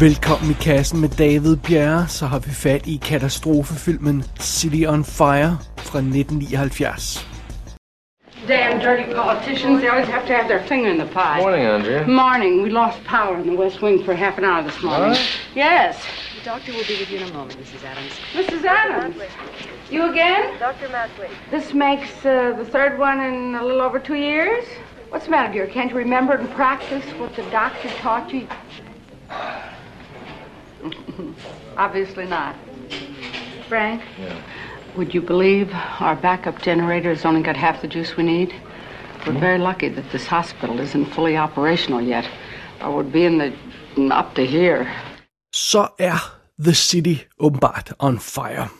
Velkommen i kassen med David Bjerre, så har vi fat i katastrofefilmen City on Fire fra 1979. Damn dirty politicians, they always have to have their finger in the pie. Morning, Andrea. Morning. We lost power in the West Wing for half an hour this morning. What? Yes. The doctor will be with you in a moment, Mrs. Adams. Mrs. Adams. You again? Dr. Matway. This makes uh, the third one in a little over two years. What's the matter, dear? Can't you remember and practice what the doctor taught you? Obviously not. Frank? Yeah. Would you believe our backup generator has only got half the juice we need? We're very lucky that this hospital isn't fully operational yet, or would be in the up to here. Så er The City åbenbart on fire.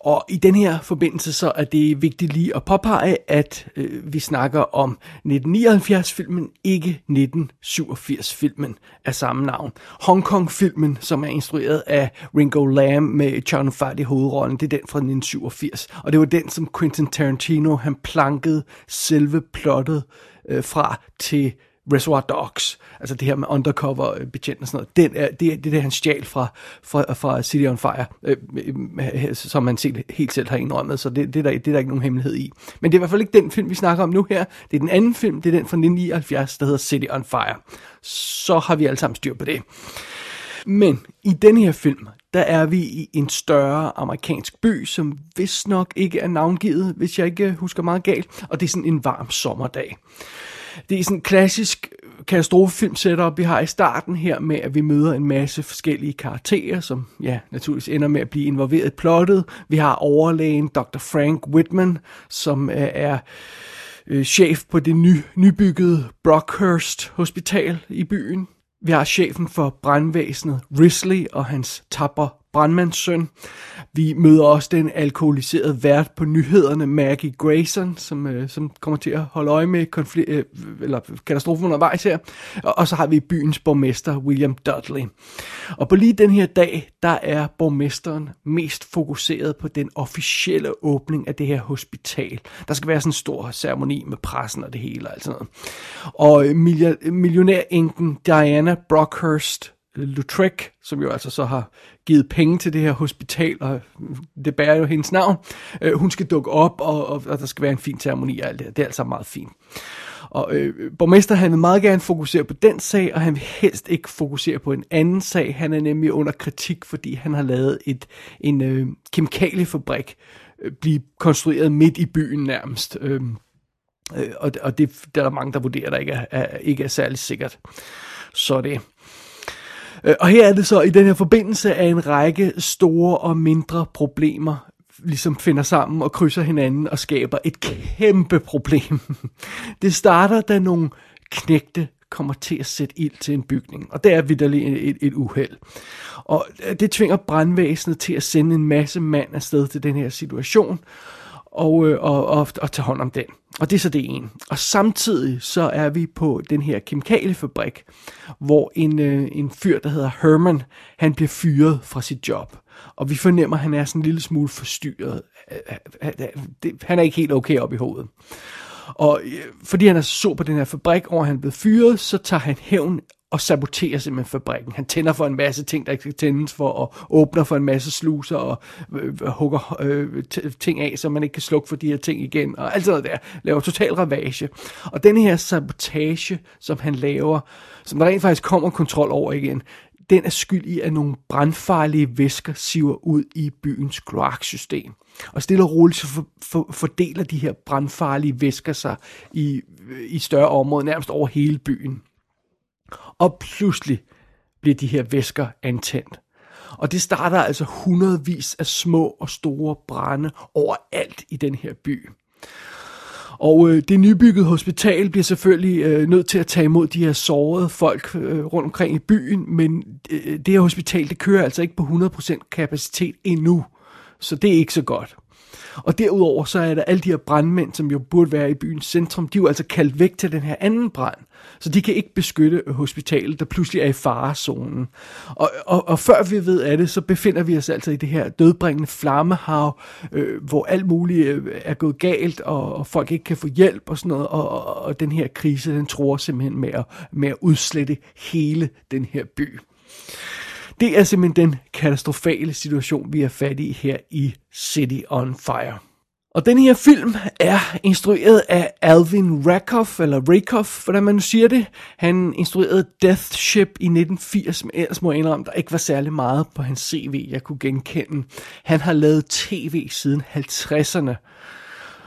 Og i den her forbindelse så er det vigtigt lige at påpege, at øh, vi snakker om 1979-filmen, ikke 1987-filmen af samme navn. Hong Kong-filmen, som er instrueret af Ringo Lam med John Fat i hovedrollen, det er den fra 1987. Og det var den, som Quentin Tarantino han plankede selve plottet øh, fra til Reservoir Dogs, altså det her med undercover øh, betjent og sådan noget, den er, det, er, det er det, han stjal fra, fra, fra City on Fire, øh, øh, øh, som man selv, helt selv har indrømmet, så det, det, er der, det er der ikke nogen hemmelighed i. Men det er i hvert fald ikke den film, vi snakker om nu her. Det er den anden film, det er den fra 1979, der hedder City on Fire. Så har vi alle sammen styr på det. Men i den her film, der er vi i en større amerikansk by, som vist nok ikke er navngivet, hvis jeg ikke husker meget galt, og det er sådan en varm sommerdag. Det er sådan en klassisk katastrofefilm setup, vi har i starten her med, at vi møder en masse forskellige karakterer, som ja, naturligvis ender med at blive involveret i plottet. Vi har overlægen Dr. Frank Whitman, som øh, er øh, chef på det ny, nybyggede Brockhurst Hospital i byen. Vi har chefen for brandvæsenet Risley og hans tapper brandmandssøn. Vi møder også den alkoholiserede vært på nyhederne, Maggie Grayson, som, øh, som kommer til at holde øje med konflikt, øh, eller katastrofen undervejs her. Og, og så har vi byens borgmester, William Dudley. Og på lige den her dag, der er borgmesteren mest fokuseret på den officielle åbning af det her hospital. Der skal være sådan en stor ceremoni med pressen og det hele og alt sådan noget. Og millionærenken Diana Brockhurst Lutrec, som jo altså så har givet penge til det her hospital, og det bærer jo hendes navn. Øh, hun skal dukke op, og, og, og der skal være en fin ceremoni og alt det Det er altså meget fint. Og øh, borgmester han vil meget gerne fokusere på den sag, og han vil helst ikke fokusere på en anden sag. Han er nemlig under kritik, fordi han har lavet et, en øh, kemikaliefabrik øh, blive konstrueret midt i byen nærmest. Øh, øh, og og det, der er der mange, der vurderer, der ikke er, er, ikke er særlig sikkert. Så det. Øh, og her er det så i den her forbindelse, at en række store og mindre problemer ligesom finder sammen og krydser hinanden og skaber et kæmpe problem. Det starter, da nogle knægte kommer til at sætte ild til en bygning, og det er vidderligt et, et uheld. Og øh, det tvinger brandvæsenet til at sende en masse mand afsted til den her situation, og, øh, og, og, og tage hånd om den. Og det er så det ene. Og samtidig så er vi på den her kemikaliefabrik, hvor en, øh, en fyr, der hedder Herman, han bliver fyret fra sit job. Og vi fornemmer, at han er sådan en lille smule forstyrret. Han er ikke helt okay op i hovedet. Og øh, fordi han er så på den her fabrik, og han er blevet fyret, så tager han hævn og saboterer simpelthen fabrikken. Han tænder for en masse ting, der ikke skal tændes for, og åbner for en masse sluser, og øh, øh hugger øh, ting af, så man ikke kan slukke for de her ting igen, og alt sådan noget der. Laver total ravage. Og den her sabotage, som han laver, som der rent faktisk kommer kontrol over igen, den er skyld i, at nogle brandfarlige væsker siver ud i byens kloaksystem. Og stille og roligt så for, for, fordeler de her brandfarlige væsker sig i, i større områder, nærmest over hele byen. Og pludselig bliver de her væsker antændt. Og det starter altså hundredvis af små og store brænde overalt i den her by. Og øh, det nybyggede hospital bliver selvfølgelig øh, nødt til at tage imod de her sårede folk øh, rundt omkring i byen, men øh, det her hospital, det kører altså ikke på 100% kapacitet endnu, så det er ikke så godt. Og derudover så er der alle de her brandmænd, som jo burde være i byens centrum, de er jo altså kaldt væk til den her anden brand. Så de kan ikke beskytte hospitalet, der pludselig er i farezonen. Og, og, og før vi ved af det, så befinder vi os altså i det her dødbringende flammehav, øh, hvor alt muligt øh, er gået galt, og, og folk ikke kan få hjælp og sådan noget. Og, og, og den her krise, den tror simpelthen med at, med at udslette hele den her by det er simpelthen den katastrofale situation, vi er fat i her i City on Fire. Og den her film er instrueret af Alvin Rakoff, eller Rakoff, hvordan man nu siger det. Han instruerede Death Ship i 1980, men ellers må jeg indrømme, der ikke var særlig meget på hans CV, jeg kunne genkende. Han har lavet tv siden 50'erne.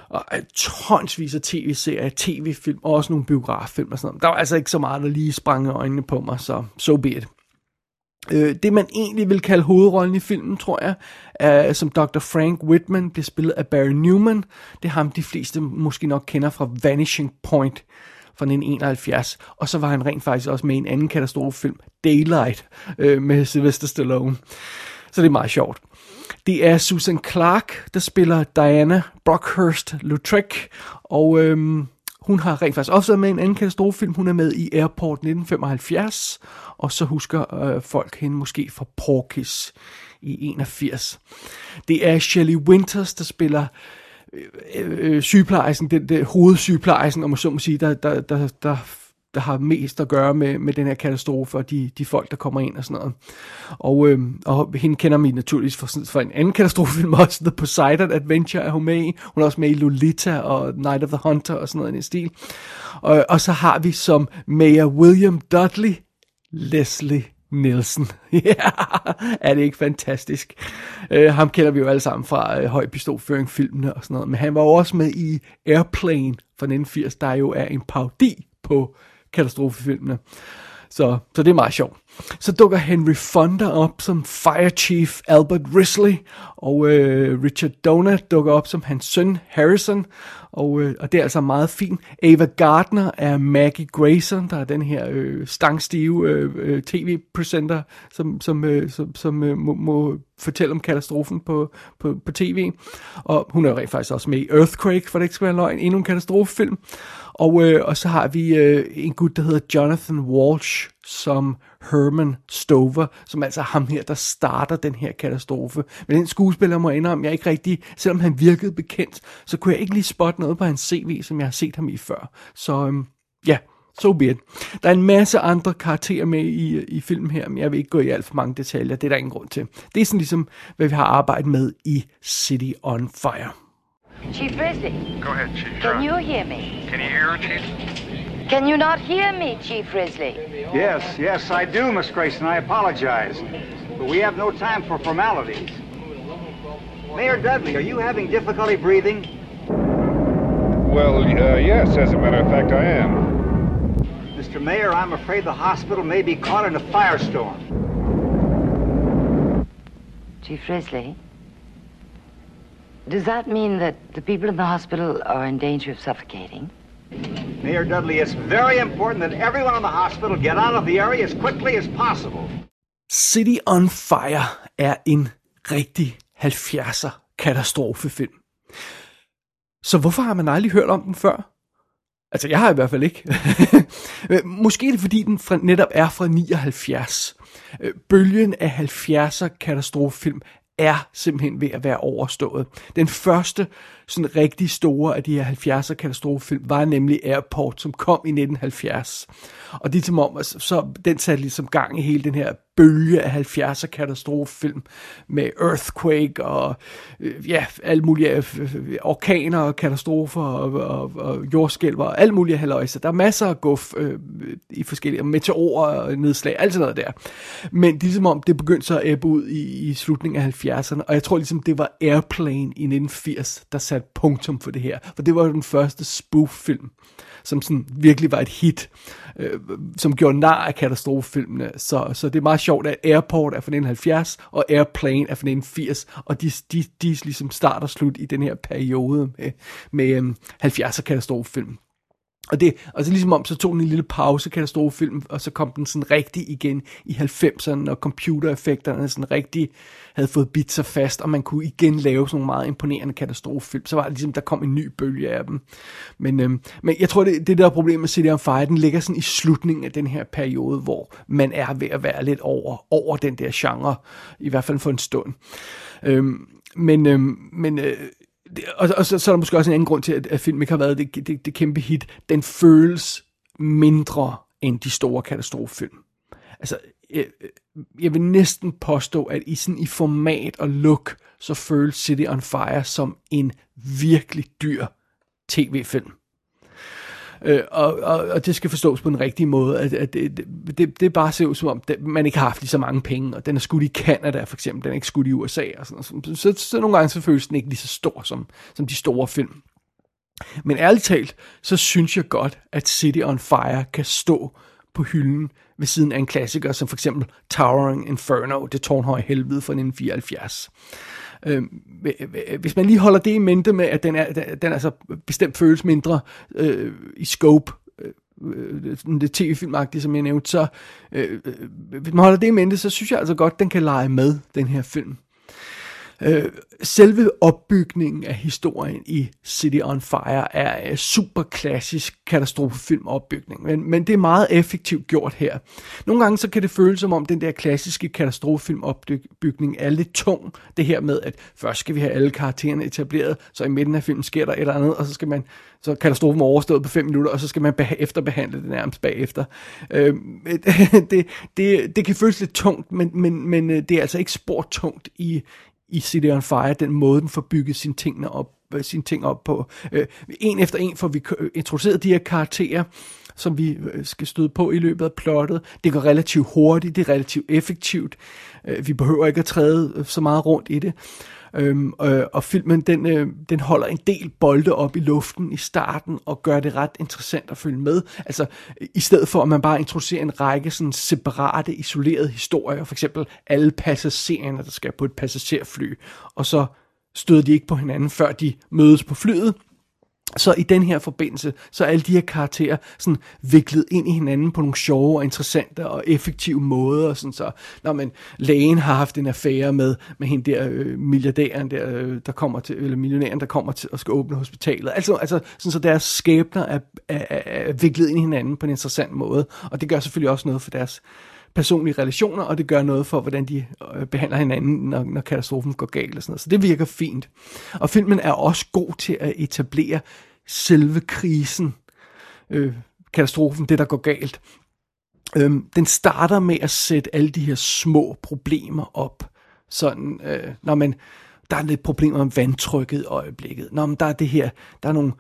Og tonsvis af tv-serier, tv-film og også nogle biograffilm og sådan noget. Der var altså ikke så meget, der lige sprang øjnene på mig, så so be it. Øh, det man egentlig vil kalde hovedrollen i filmen, tror jeg, er, som Dr. Frank Whitman bliver spillet af Barry Newman. Det er ham, de fleste måske nok kender fra Vanishing Point fra 1971. Og så var han rent faktisk også med i en anden katastrofefilm, Daylight, øh, med Sylvester Stallone. Så det er meget sjovt. Det er Susan Clark, der spiller Diana Brockhurst Lautrec, og øhm, hun har rent faktisk også været med i en anden katastrofefilm. Hun er med i Airport 1975, og så husker øh, folk hende måske fra Porkis i 81. Det er Shelley Winters, der spiller øh, øh, øh, sygeplejersken, den, den hovedsygeplejersken, om man så må sige, der, der, der, der der har mest at gøre med, med den her katastrofe og de, de folk, der kommer ind og sådan noget. Og, øh, og hende kender vi naturligvis for, for en anden katastrofefilm også, The Poseidon Adventure er hun med i. Hun er også med i Lolita og Night of the Hunter og sådan noget i den stil. Og, og så har vi som Mayor William Dudley, Leslie Nielsen. ja, er det ikke fantastisk? Uh, ham kender vi jo alle sammen fra uh, høj pistolføring filmene og sådan noget. Men han var jo også med i Airplane fra 1980, der jo er en parodi på katastrofefilmene. Så, så det er meget sjovt. Så dukker Henry Fonda op som Fire Chief Albert Risley, og øh, Richard Donner dukker op som hans søn Harrison, og, øh, og det er altså meget fint. Ava Gardner er Maggie Grayson, der er den her øh, stangstive øh, øh, tv-presenter, som, som, øh, som, som øh, må, må fortælle om katastrofen på, på, på tv. Og hun er jo rent faktisk også med i Earthquake, for det ikke skal være løgn, endnu en katastrofefilm. Og, øh, og så har vi øh, en gut, der hedder Jonathan Walsh, som Herman Stover, som altså er ham her, der starter den her katastrofe. Men den skuespiller må indrømme, jeg ikke rigtig, selvom han virkede bekendt, så kunne jeg ikke lige spotte noget på hans CV, som jeg har set ham i før. Så øhm, ja, so be it. Der er en masse andre karakterer med i, i filmen her, men jeg vil ikke gå i alt for mange detaljer, det er der ingen grund til. Det er sådan ligesom, hvad vi har arbejdet med i City on Fire. Chief Risley. Go ahead, Chief. Can you hear me? Can you hear her, Chief? Can you not hear me, Chief Risley? Yes, yes, I do, Miss Grayson. I apologize. But we have no time for formalities. Mayor Dudley, are you having difficulty breathing? Well, uh, yes, as a matter of fact, I am. Mr. Mayor, I'm afraid the hospital may be caught in a firestorm. Chief Risley? Does that mean that the people in the hospital are in danger of suffocating? Mayor Dudley, it's very important that everyone in the hospital get out of the area as quickly as possible. City on Fire er en rigtig 70'er katastrofefilm. Så hvorfor har man aldrig hørt om den før? Altså, jeg har i hvert fald ikke. Måske er det, fordi den fra, netop er fra 79. Bølgen af 70'er katastrofefilm er simpelthen ved at være overstået. Den første sådan rigtig store af de her 70'er katastrofefilm var nemlig Airport, som kom i 1970. Og det er som om, altså, så den satte ligesom gang i hele den her bølge af 70'er katastrofefilm med Earthquake og øh, ja, alle mulige øh, øh, orkaner og katastrofer og, og, og jordskælver og alle mulige haløjser. Der er masser af guf øh, i forskellige meteorer og nedslag, alt sådan noget der. Men det er som om, det begyndte så at æbbe ud i, i slutningen af 70'erne, og jeg tror ligesom, det var Airplane i 1980, der sat punktum for det her. For det var jo den første spoof-film, som sådan virkelig var et hit, øh, som gjorde nar af katastrofefilmene. Så, så det er meget sjovt, at Airport er fra 1970, og Airplane er fra 1980, og de, de, de ligesom starter slut i den her periode med, med øh, 70'er katastrofefilm. Og det, og så ligesom om, så tog den en lille pause, katastrofefilm, og så kom den sådan rigtig igen i 90'erne, og computereffekterne sådan rigtig havde fået bidt sig fast, og man kunne igen lave sådan nogle meget imponerende katastrofefilm. Så var det ligesom, der kom en ny bølge af dem. Men, øhm, men jeg tror, det, det der problem med City on Fire, den ligger sådan i slutningen af den her periode, hvor man er ved at være lidt over, over den der genre, i hvert fald for en stund. Øhm, men, øhm, men øh, og, og så, så er der måske også en anden grund til, at, at filmen ikke har været det, det, det kæmpe hit. Den føles mindre end de store katastrofefilm. Altså, jeg, jeg vil næsten påstå, at i sådan i format og look, så føles City on Fire som en virkelig dyr tv-film. Øh, og, og, og det skal forstås på en rigtig måde, at, at det, det, det bare ser ud som om, det, man ikke har haft lige så mange penge, og den er skudt i Canada for eksempel, den er ikke skudt i USA, og sådan noget. Så, så, så nogle gange så føles den ikke lige så stor som, som de store film. Men ærligt talt, så synes jeg godt, at City on Fire kan stå på hylden ved siden af en klassiker, som for eksempel Towering Inferno, det tårnhøje helvede fra 1974. Øh, hvis man lige holder det i mente med, at den er, den er altså bestemt føles mindre øh, i scope, øh, øh det tv-filmagtige, som jeg nævnte, så øh, øh, hvis man holder det i mente, så synes jeg altså godt, den kan lege med, den her film. Øh, selve opbygningen af historien i City on Fire er øh, super klassisk katastrofefilm opbygning, men, men det er meget effektivt gjort her. Nogle gange så kan det føles som om den der klassiske katastrofefilm opbygning er lidt tung. Det her med, at først skal vi have alle karaktererne etableret, så i midten af filmen sker der et eller andet, og så skal man så katastrofen er overstået på 5 minutter, og så skal man efterbehandle det nærmest bagefter. Øh, det, det, det kan føles lidt tungt, men, men, men øh, det er altså ikke spor tungt i, i City on Fire, den måde, den får bygget sine tingene op, øh, sine ting op på. Øh, en efter en får vi introduceret de her karakterer, som vi øh, skal støde på i løbet af plottet. Det går relativt hurtigt, det er relativt effektivt. Øh, vi behøver ikke at træde så meget rundt i det. Øhm, øh, og filmen, den, øh, den holder en del bolde op i luften i starten, og gør det ret interessant at følge med. Altså, i stedet for, at man bare introducerer en række sådan separate, isolerede historier, for eksempel alle passagererne, der skal på et passagerfly, og så støder de ikke på hinanden, før de mødes på flyet, så i den her forbindelse, så er alle de her karakterer sådan viklet ind i hinanden på nogle sjove og interessante og effektive måder. Sådan så, når man lægen har haft en affære med, med hende der øh, milliardæren, der, øh, der kommer til, eller millionæren, der kommer til at skal åbne hospitalet. Altså, altså sådan så deres skæbner er, er, er, er viklet ind i hinanden på en interessant måde. Og det gør selvfølgelig også noget for deres personlige relationer, og det gør noget for, hvordan de øh, behandler hinanden, når, når katastrofen går galt og sådan noget. Så det virker fint. Og filmen er også god til at etablere selve krisen, øh, katastrofen, det der går galt. Øhm, den starter med at sætte alle de her små problemer op. Sådan, øh, når man, der er lidt problemer med vandtrykket i øjeblikket. Når man, der er det her, der er nogle,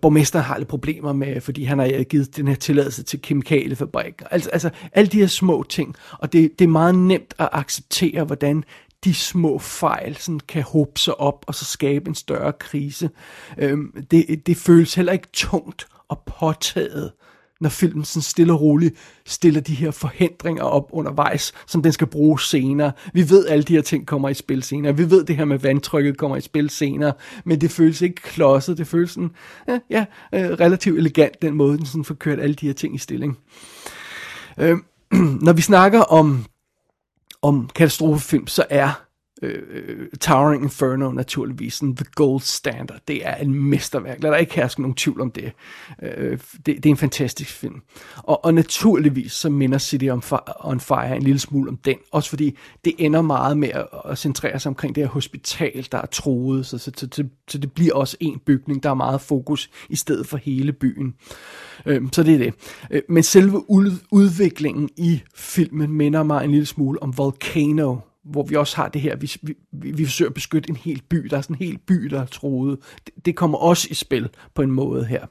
borgmesteren har lidt problemer med, fordi han har øh, givet den her tilladelse til kemikaliefabrik. Altså, altså alle de her små ting. Og det, det er meget nemt at acceptere, hvordan de små fejl sådan kan håbe sig op og så skabe en større krise. Øhm, det, det føles heller ikke tungt og påtaget når filmen sådan stille og roligt stiller de her forhindringer op undervejs, som den skal bruge senere. Vi ved, at alle de her ting kommer i spil senere. Vi ved, at det her med vandtrykket kommer i spil senere, men det føles ikke klodset. Det føles sådan, ja, ja øh, relativt elegant, den måde, den sådan får kørt alle de her ting i stilling. Øh, når vi snakker om, om katastrofefilm, så er øh, Towering Inferno naturligvis en the gold standard. Det er en mesterværk. Lad der ikke herske nogen tvivl om det. Øh, det, det er en fantastisk film. Og, og naturligvis så minder City on Fire, on Fire en lille smule om den. Også fordi det ender meget med at, at centrere sig omkring det her hospital, der er troet. Så, så, så, så, så det bliver også en bygning, der er meget fokus i stedet for hele byen. Øh, så det er det. Øh, men selve udviklingen i filmen minder mig en lille smule om Volcano, hvor vi også har det her, vi, vi, vi forsøger at beskytte en hel by, der er sådan en hel by, der er troet. Det, det kommer også i spil på en måde her.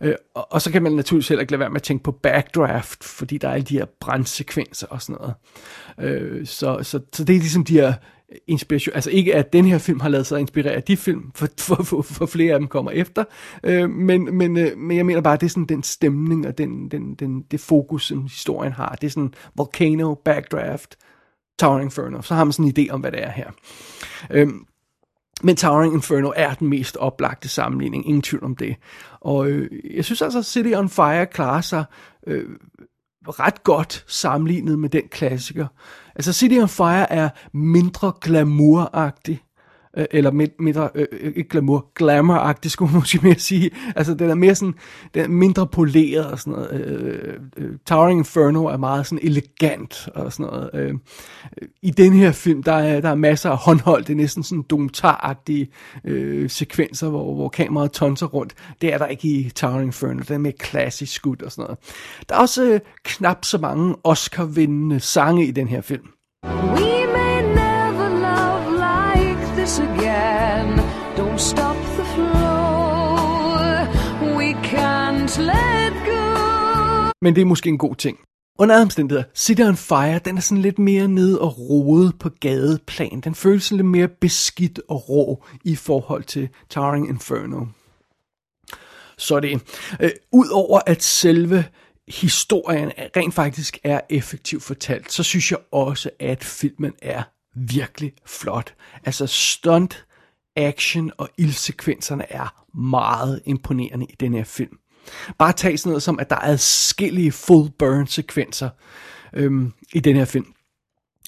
Øh, og, og så kan man naturligvis heller ikke lade være med at tænke på backdraft, fordi der er alle de her brandsekvenser og sådan noget. Øh, så, så, så det er ligesom de her inspiration, altså ikke at den her film har lavet sig inspirere af de film, for, for, for, for flere af dem kommer efter, øh, men, men, øh, men jeg mener bare, at det er sådan den stemning og den, den, den, det fokus, som historien har. Det er sådan volcano, backdraft, Towering Inferno. Så har man sådan en idé om, hvad det er her. Øhm, men Towering Inferno er den mest oplagte sammenligning, ingen tvivl om det. Og øh, jeg synes altså, at City on Fire klarer sig øh, ret godt sammenlignet med den klassiker. Altså City on Fire er mindre glamouragtig, øh, eller mindre, øh, øh, ikke glamour, glamour-agtig, skulle man måske mere sige. Altså, den er mere sådan, den er mindre poleret og sådan noget. Øh, øh, øh Towering Inferno er meget sådan elegant og sådan noget. Øh, øh, I den her film, der er, der er masser af håndhold, det er næsten sådan dokumentaragtige øh, sekvenser, hvor, hvor kameraet tonser rundt. Det er der ikke i Towering Inferno, den er mere klassisk skud og sådan noget. Der er også øh, knap så mange Oscar-vindende sange i den her film. We let go. Men det er måske en god ting. Under alle omstændigheder, City on Fire, den er sådan lidt mere nede og rodet på gadeplan. Den føles lidt mere beskidt og rå i forhold til Towering Inferno. Så det. Øh, Udover at selve historien rent faktisk er effektivt fortalt, så synes jeg også, at filmen er virkelig flot. Altså stunt, action og ildsekvenserne er meget imponerende i den her film. Bare tag sådan noget som, at der er adskillige full burn sekvenser øhm, i den her film.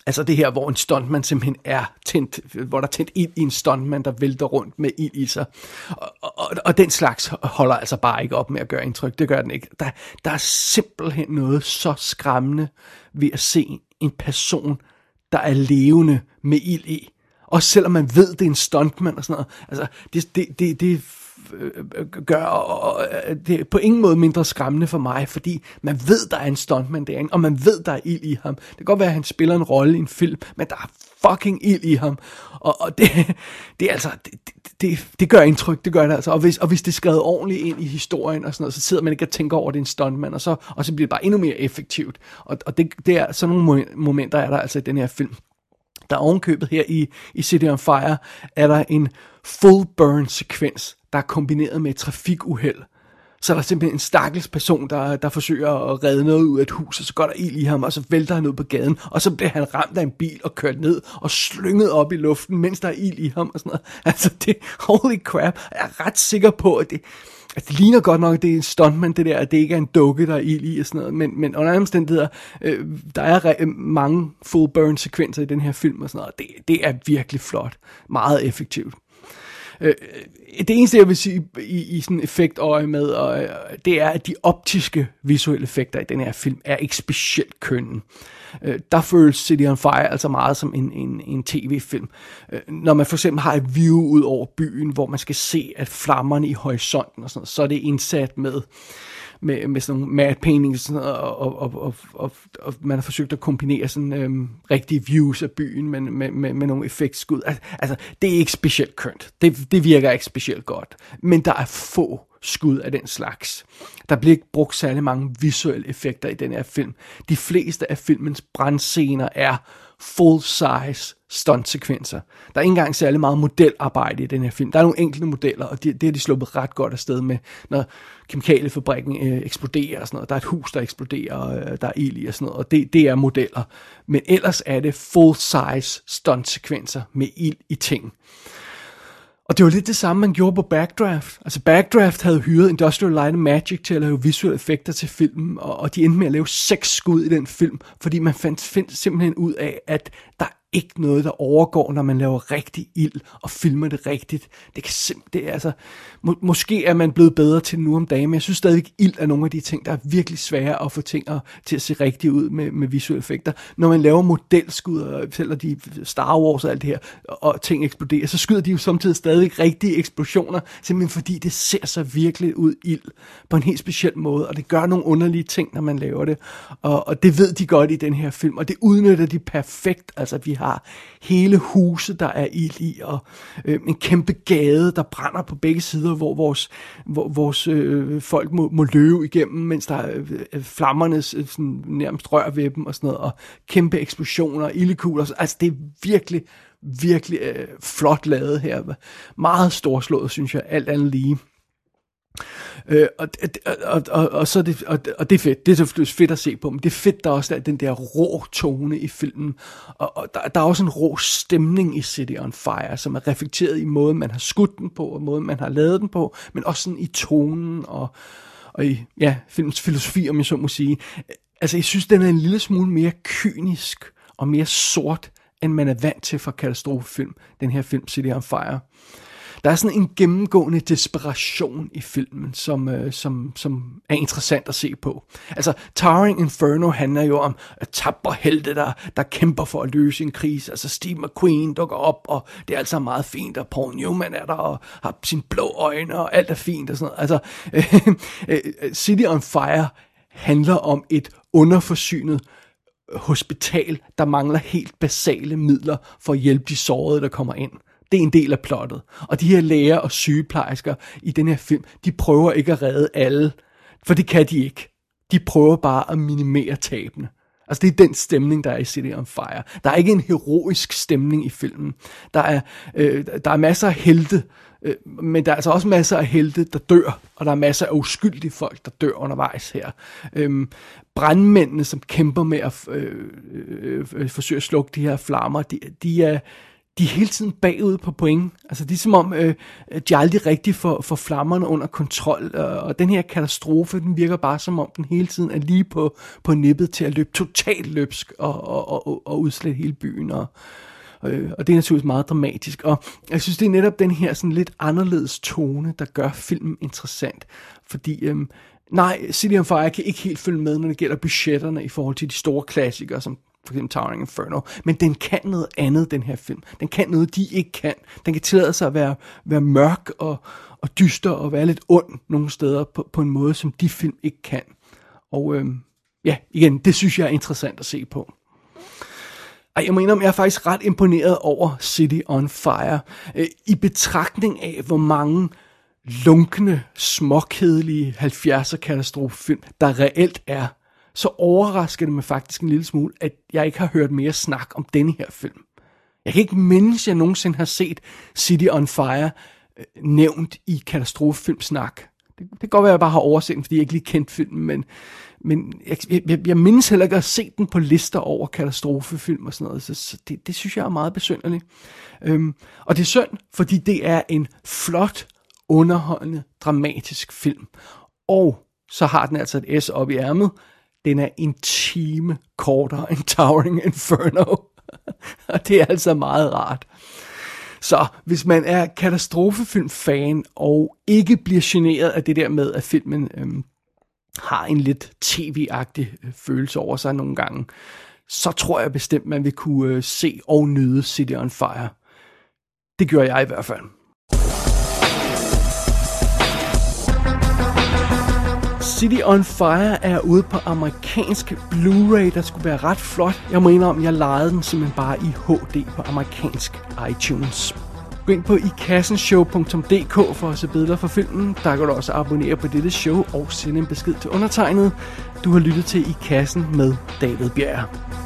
Altså det her, hvor en stuntman simpelthen er tændt, hvor der er tændt ild i en stuntman, der vælter rundt med ild i sig. Og, og, og den slags holder altså bare ikke op med at gøre indtryk. Det gør den ikke. Der, der er simpelthen noget så skræmmende ved at se en person, der er levende med ild i. Også selvom man ved, det er en stuntman og sådan noget. Altså, det, det, det, det Øh, gør og, det er på ingen måde mindre skræmmende for mig, fordi man ved, der er en stuntman derinde, og man ved, der er ild i ham. Det kan godt være, at han spiller en rolle i en film, men der er fucking ild i ham. Og, og det, det er altså, det, det, det gør indtryk, det gør det altså. Og hvis, og hvis det er skrevet ordentligt ind i historien og sådan noget, så sidder man ikke og tænker over, at det er en stuntman, og så, og så bliver det bare endnu mere effektivt. Og, og det, det er sådan nogle momenter, er der altså i den her film. Der er ovenkøbet her i, i City on Fire, er der en full burn sekvens, der er kombineret med et trafikuheld. Så er der simpelthen en stakkels person, der, der forsøger at redde noget ud af et hus, og så går der ild i ham, og så vælter han ud på gaden, og så bliver han ramt af en bil og kørt ned og slynget op i luften, mens der er ild i ham og sådan noget. Altså det, holy crap, jeg er ret sikker på, at det, Altså, det ligner godt nok, at det er en stuntman, det der, at det ikke er en dukke, der er ild i og sådan noget, men, men under andre omstændigheder, øh, der er re- mange full burn sekvenser i den her film og sådan noget, det, det er virkelig flot, meget effektivt. Øh, øh, det eneste, jeg vil sige i, i sådan effektøje med, og, øh, det er, at de optiske visuelle effekter i den her film er ikke specielt kønne. Øh, der føles City on Fire altså meget som en, en, en tv-film. Øh, når man for eksempel har et view ud over byen, hvor man skal se, at flammerne i horisonten og sådan noget, så er det indsat med med, med sådan nogle matte paintings og, sådan noget, og, og, og, og, og man har forsøgt at kombinere sådan øhm, rigtige views af byen med, med, med, med nogle effektskud. Altså, altså, det er ikke specielt kønt. Det, det virker ikke specielt godt. Men der er få skud af den slags. Der bliver ikke brugt særlig mange visuelle effekter i den her film. De fleste af filmens brandscener er full-size stuntsekvenser. Der er ikke engang særlig meget modelarbejde i den her film. Der er nogle enkelte modeller, og det, det har de sluppet ret godt afsted med, når kemikaliefabrikken øh, eksploderer og sådan noget. Der er et hus, der eksploderer, og øh, der er ild i og sådan noget, og det, det er modeller. Men ellers er det full-size stuntsekvenser med ild i ting. Og det var lidt det samme, man gjorde på Backdraft. Altså Backdraft havde hyret Industrial Light and Magic til at lave visuelle effekter til filmen, og, og de endte med at lave seks skud i den film, fordi man fandt, fandt simpelthen ud af, at der ikke noget, der overgår, når man laver rigtig ild og filmer det rigtigt. Det kan simpelthen, altså, må, måske er man blevet bedre til nu om dagen, men jeg synes stadigvæk, ild er nogle af de ting, der er virkelig svære at få ting at, til at se rigtigt ud med, med visuelle effekter. Når man laver modelskud, og selv de Star Wars og alt det her, og ting eksploderer, så skyder de jo samtidig stadig rigtige eksplosioner, simpelthen fordi det ser så virkelig ud ild på en helt speciel måde, og det gør nogle underlige ting, når man laver det. Og, og det ved de godt i den her film, og det udnytter de perfekt. Altså, vi har hele huse, der er ild i, og øh, en kæmpe gade, der brænder på begge sider, hvor vores, hvor vores øh, folk må, må løbe igennem, mens der er øh, flammerne øh, sådan, nærmest rør ved dem og sådan noget, og kæmpe eksplosioner, ildekugler. Altså, det er virkelig, virkelig øh, flot lavet her. Meget storslået, synes jeg, alt andet lige. Øh, og, og, og, og, så er det, og, og det er fedt, det er selvfølgelig fedt at se på, men det er fedt, der er også der, den der rå tone i filmen, og, og der, der er også en rå stemning i City on Fire, som er reflekteret i måden, man har skudt den på, og måden, man har lavet den på, men også sådan i tonen, og, og i ja, filmens filosofi, om jeg så må sige. Altså, jeg synes, den er en lille smule mere kynisk, og mere sort, end man er vant til fra katastrofefilm, den her film City on Fire. Der er sådan en gennemgående desperation i filmen, som, øh, som, som er interessant at se på. Altså, Towering Inferno handler jo om at tapper helte, der, der kæmper for at løse en krise. Altså, Steve McQueen dukker op, og det er altså meget fint, og Paul Newman er der, og har sine blå øjne, og alt er fint og sådan noget. Altså, øh, øh, City on Fire handler om et underforsynet hospital, der mangler helt basale midler for at hjælpe de sårede, der kommer ind. Det er en del af plottet. Og de her læger og sygeplejersker i den her film, de prøver ikke at redde alle, for det kan de ikke. De prøver bare at minimere tabene. Altså det er den stemning, der er i City on Fire. Der er ikke en heroisk stemning i filmen. Der er, øh, der er masser af helte, øh, men der er altså også masser af helte, der dør, og der er masser af uskyldige folk, der dør undervejs her. Øhm, brandmændene, som kæmper med at øh, øh, øh, forsøge at slukke de her flammer, de, de er de er hele tiden bagud på point. Altså det er som om, øh, de aldrig rigtig får, får flammerne under kontrol, og den her katastrofe, den virker bare som om, den hele tiden er lige på, på nippet til at løbe totalt løbsk og, og, og, og udslætte hele byen. Og, øh, og det er naturligvis meget dramatisk. Og jeg synes, det er netop den her sådan lidt anderledes tone, der gør filmen interessant. Fordi øh, nej, City on Fire kan ikke helt følge med, når det gælder budgetterne i forhold til de store klassikere, som for eksempel Towering Inferno, men den kan noget andet, den her film. Den kan noget, de ikke kan. Den kan tillade sig at være, være mørk og, og dyster og være lidt ond nogle steder på, på en måde, som de film ikke kan. Og øhm, ja, igen, det synes jeg er interessant at se på. Ej, jeg mener, jeg er faktisk ret imponeret over City on Fire. Øh, I betragtning af, hvor mange lunkne, småkedelige 70'er katastrofefilm, der reelt er så overrasker det mig faktisk en lille smule, at jeg ikke har hørt mere snak om denne her film. Jeg kan ikke mindes, at jeg nogensinde har set City on Fire øh, nævnt i katastrofefilmsnak. Det, det kan godt være, at jeg bare har overset den, fordi jeg ikke lige kendte filmen, men, men jeg, jeg, jeg mindes heller ikke at have set den på lister over katastrofefilm og sådan noget, så, så det, det synes jeg er meget besynderligt. Øhm, og det er synd, fordi det er en flot, underholdende, dramatisk film. Og så har den altså et S op i ærmet, den er en time kortere end Towering Inferno. og det er altså meget rart. Så hvis man er katastrofefilm-fan og ikke bliver generet af det der med, at filmen øhm, har en lidt tv-agtig øh, følelse over sig nogle gange, så tror jeg bestemt, man vil kunne øh, se og nyde City on Fire. Det gør jeg i hvert fald. City on Fire er ude på amerikansk Blu-ray, der skulle være ret flot. Jeg må indrømme, jeg lejede den simpelthen bare i HD på amerikansk iTunes. Gå ind på ikassenshow.dk for at se billeder fra filmen. Der kan du også abonnere på dette show og sende en besked til undertegnet. Du har lyttet til I Kassen med David Bjerg.